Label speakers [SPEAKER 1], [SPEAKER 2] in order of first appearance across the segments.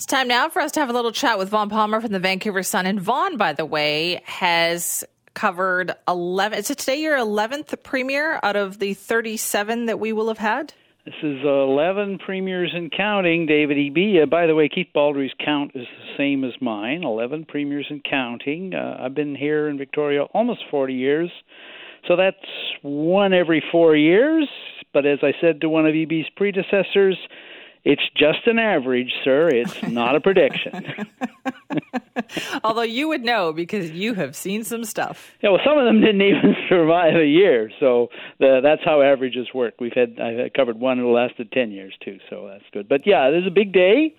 [SPEAKER 1] It's time now for us to have a little chat with Vaughn Palmer from the Vancouver Sun. And Vaughn, by the way, has covered 11. Is it today your 11th premier out of the 37 that we will have had?
[SPEAKER 2] This is 11 premiers and counting, David Eby Uh, by the way, Keith Baldrey's count is the same as mine 11 premiers and counting. Uh, I've been here in Victoria almost 40 years. So that's one every four years. But as I said to one of Eby's predecessors, it's just an average, sir. It's not a prediction.
[SPEAKER 1] Although you would know because you have seen some stuff.
[SPEAKER 2] Yeah, well, some of them didn't even survive a year, so the, that's how averages work. We've had I've covered one that lasted ten years too, so that's good. But yeah, this is a big day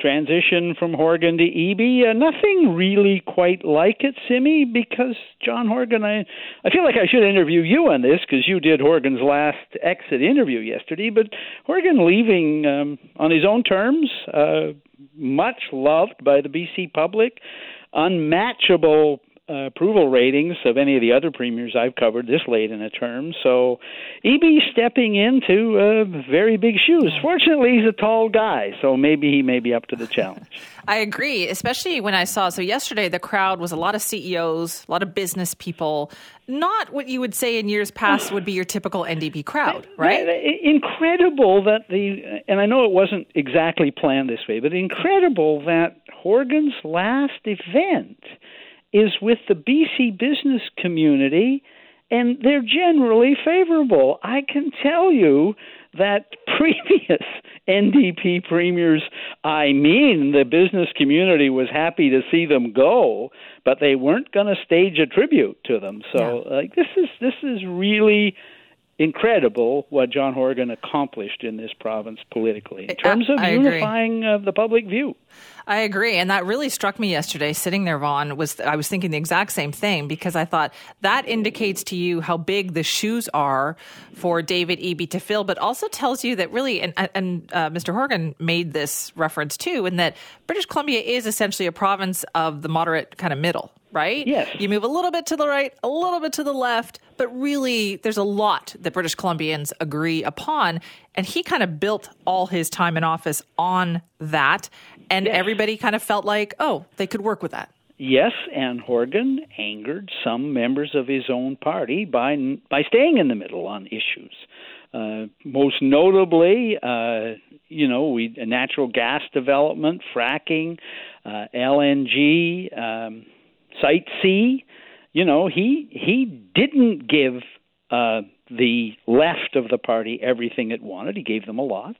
[SPEAKER 2] transition from Horgan to Eby. Uh, nothing really quite like it, Simi, because John Horgan, I, I feel like I should interview you on this because you did Horgan's last exit interview yesterday. But Horgan leaving um, on his own terms, uh, much loved by the BC public, unmatchable uh, approval ratings of any of the other premiers I've covered this late in a term. So Eby stepping into uh, very big shoes. Fortunately, he's a tall guy, so maybe he may be up to the challenge.
[SPEAKER 1] I agree, especially when I saw. So yesterday, the crowd was a lot of CEOs, a lot of business people. Not what you would say in years past would be your typical NDP crowd, right?
[SPEAKER 2] Incredible that the, and I know it wasn't exactly planned this way, but incredible that Horgan's last event is with the BC business community, and they're generally favorable. I can tell you that previous NDP premiers, I mean, the business community was happy to see them go, but they weren't going to stage a tribute to them. So, yeah. like, this is this is really incredible what John Horgan accomplished in this province politically in terms of I unifying uh, the public view.
[SPEAKER 1] I agree, and that really struck me yesterday. Sitting there, Vaughn was I was thinking the exact same thing because I thought that indicates to you how big the shoes are for David Eby to fill, but also tells you that really, and, and uh, Mr. Horgan made this reference too, and that British Columbia is essentially a province of the moderate kind of middle right?
[SPEAKER 2] Yes.
[SPEAKER 1] You move a little bit to the right, a little bit to the left, but really there's a lot that British Columbians agree upon. And he kind of built all his time in office on that. And yes. everybody kind of felt like, oh, they could work with that.
[SPEAKER 2] Yes, and Horgan angered some members of his own party by by staying in the middle on issues. Uh, most notably, uh, you know, we natural gas development, fracking, uh, LNG, um, Site C, you know, he he didn't give uh, the left of the party everything it wanted. He gave them a lot.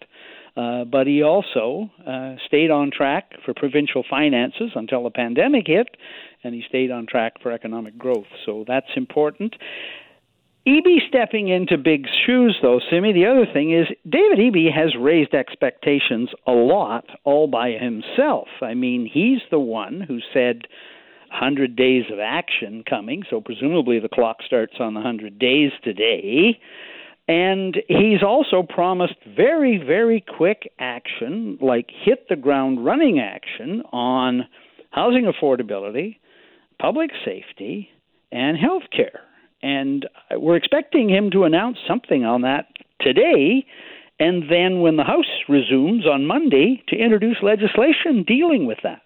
[SPEAKER 2] Uh, but he also uh, stayed on track for provincial finances until the pandemic hit, and he stayed on track for economic growth. So that's important. Eby stepping into big shoes, though, Simi, the other thing is David Eby has raised expectations a lot all by himself. I mean, he's the one who said 100 days of action coming, so presumably the clock starts on the 100 days today. And he's also promised very, very quick action, like hit the ground running action on housing affordability, public safety, and health care. And we're expecting him to announce something on that today, and then when the House resumes on Monday, to introduce legislation dealing with that.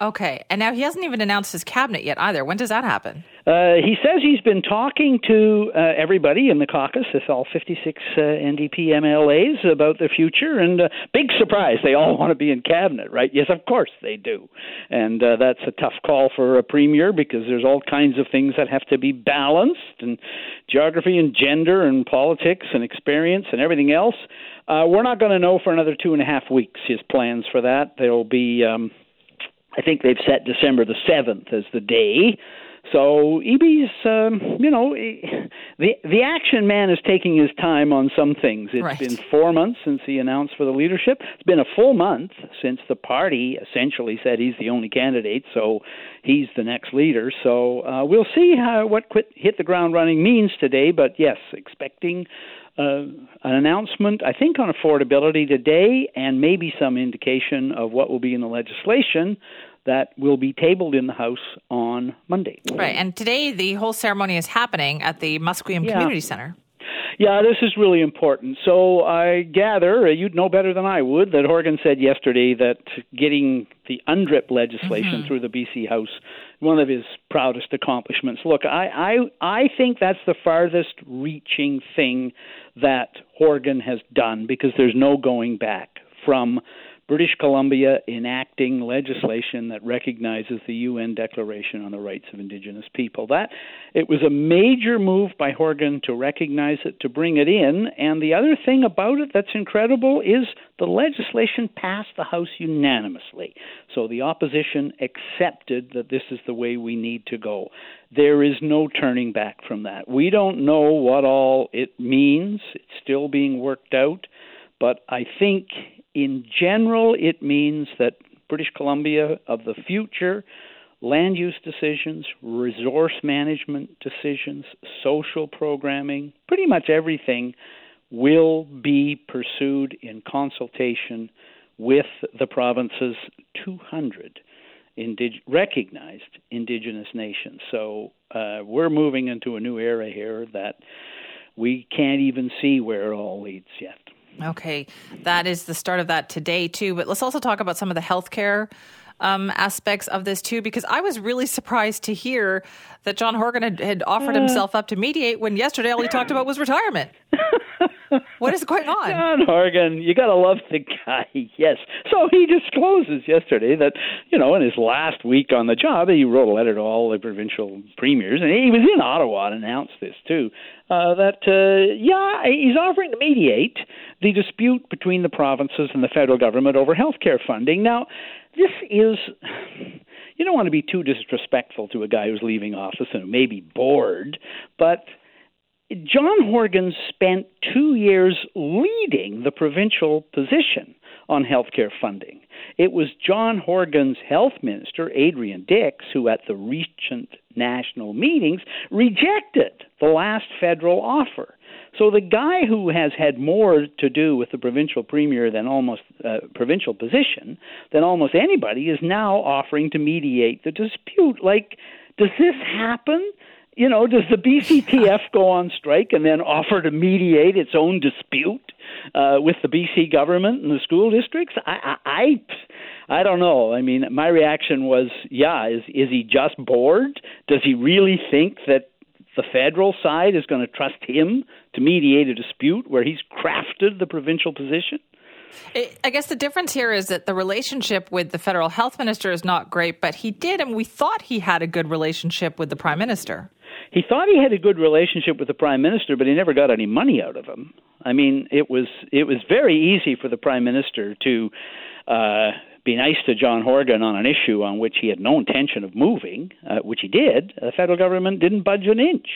[SPEAKER 1] Okay. And now he hasn't even announced his cabinet yet either. When does that happen?
[SPEAKER 2] Uh, he says he's been talking to uh, everybody in the caucus, all 56 uh, NDP MLAs, about the future. And uh, big surprise, they all want to be in cabinet, right? Yes, of course they do. And uh, that's a tough call for a premier because there's all kinds of things that have to be balanced, and geography and gender and politics and experience and everything else. Uh, we're not going to know for another two and a half weeks his plans for that. There'll be. Um, I think they've set December the 7th as the day. So Eby's, um, you know, the the action man is taking his time on some things. It's
[SPEAKER 1] right.
[SPEAKER 2] been four months since he announced for the leadership. It's been a full month since the party essentially said he's the only candidate, so he's the next leader. So uh, we'll see how what quit, hit the ground running means today. But yes, expecting uh, an announcement, I think, on affordability today, and maybe some indication of what will be in the legislation that will be tabled in the House on Monday.
[SPEAKER 1] Right, and today the whole ceremony is happening at the Musqueam yeah. Community Center.
[SPEAKER 2] Yeah, this is really important. So I gather uh, you'd know better than I would that Horgan said yesterday that getting the UNDRIP legislation mm-hmm. through the BC House one of his proudest accomplishments. Look, I I I think that's the farthest reaching thing that Horgan has done because there's no going back from British Columbia enacting legislation that recognizes the UN Declaration on the Rights of Indigenous People. That it was a major move by Horgan to recognize it, to bring it in, and the other thing about it that's incredible is the legislation passed the House unanimously. So the opposition accepted that this is the way we need to go. There is no turning back from that. We don't know what all it means. It's still being worked out. But I think in general, it means that British Columbia of the future, land use decisions, resource management decisions, social programming, pretty much everything will be pursued in consultation with the province's 200 indig- recognized indigenous nations. So uh, we're moving into a new era here that we can't even see where it all leads yet.
[SPEAKER 1] Okay, that is the start of that today too. But let's also talk about some of the healthcare um, aspects of this too, because I was really surprised to hear that John Horgan had, had offered uh. himself up to mediate when yesterday all he talked about was retirement. what is going on?
[SPEAKER 2] John Horgan, you got to love the guy. Yes. So he discloses yesterday that, you know, in his last week on the job, he wrote a letter to all the provincial premiers, and he was in Ottawa and announced this too. Uh, that uh, yeah, he's offering to mediate the dispute between the provinces and the federal government over health care funding. Now, this is you don't want to be too disrespectful to a guy who's leaving office and who may be bored, but John Horgan spent two years leading the provincial position on health care funding. It was John Horgan's health minister, Adrian Dix, who at the recent national meetings rejected the last federal offer. So the guy who has had more to do with the provincial premier than almost uh, provincial position than almost anybody is now offering to mediate the dispute. Like, does this happen? You know, does the BCTF go on strike and then offer to mediate its own dispute uh, with the BC government and the school districts? I, I, I, I don't know. I mean, my reaction was, yeah, is is he just bored? Does he really think that the federal side is going to trust him to mediate a dispute where he's crafted the provincial position?
[SPEAKER 1] I guess the difference here is that the relationship with the federal health minister is not great, but he did, and we thought he had a good relationship with the prime minister.
[SPEAKER 2] He thought he had a good relationship with the prime minister, but he never got any money out of him. I mean, it was it was very easy for the prime minister to uh, be nice to John Horgan on an issue on which he had no intention of moving, uh, which he did. The federal government didn't budge an inch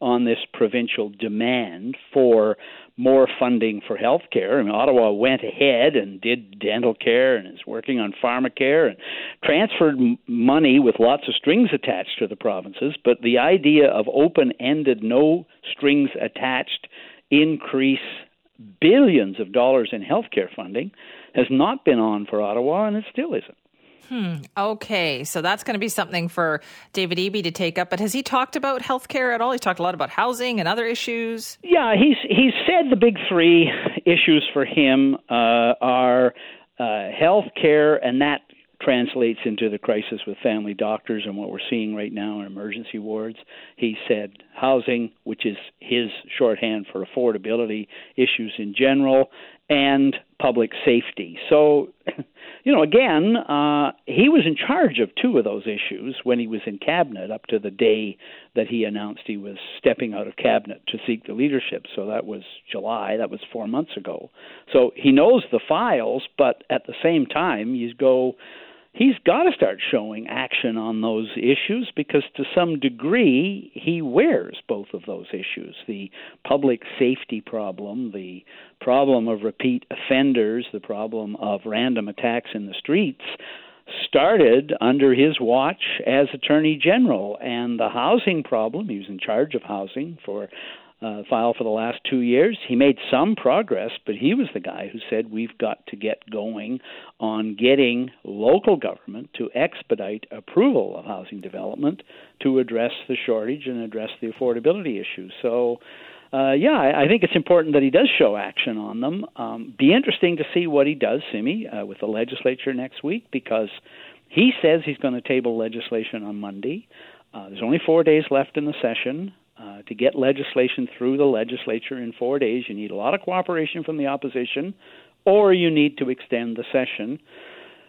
[SPEAKER 2] on this provincial demand for more funding for health care. I mean, Ottawa went ahead and did dental care and is working on pharmacare and transferred m- money with lots of strings attached to the provinces. But the idea of open ended, no strings attached increase billions of dollars in health care funding has not been on for Ottawa, and it still isn't.
[SPEAKER 1] Hmm. Okay, so that's going to be something for David Eby to take up. But has he talked about healthcare at all? He's talked a lot about housing and other issues.
[SPEAKER 2] Yeah, he's he's said the big three issues for him uh, are uh, healthcare, and that translates into the crisis with family doctors and what we're seeing right now in emergency wards. He said housing, which is his shorthand for affordability issues in general, and public safety. So, you know, again, uh, he was in charge of two of those issues when he was in cabinet up to the day that he announced he was stepping out of cabinet to seek the leadership. So that was July, that was four months ago. So he knows the files, but at the same time, you go, he's got to start showing action on those issues because to some degree he wears both of those issues. The public safety problem the problem of repeat offenders the problem of random attacks in the streets started under his watch as attorney general. And the housing problem he was in charge of housing for uh, file for the last two years. He made some progress, but he was the guy who said we've got to get going on getting local government to expedite approval of housing development to address the shortage and address the affordability issue. So uh, yeah, I, I think it's important that he does show action on them. Um, be interesting to see what he does, Simi, uh, with the legislature next week because he says he's going to table legislation on Monday. Uh, there's only four days left in the session. Uh, to get legislation through the legislature in four days, you need a lot of cooperation from the opposition, or you need to extend the session,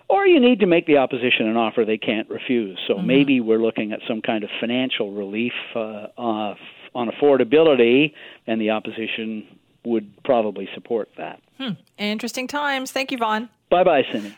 [SPEAKER 2] or you need to make the opposition an offer they can't refuse. So mm-hmm. maybe we're looking at some kind of financial relief uh, uh, on affordability, and the opposition would probably support that.
[SPEAKER 1] Hmm. Interesting times. Thank you, Vaughn.
[SPEAKER 2] Bye bye, Cindy.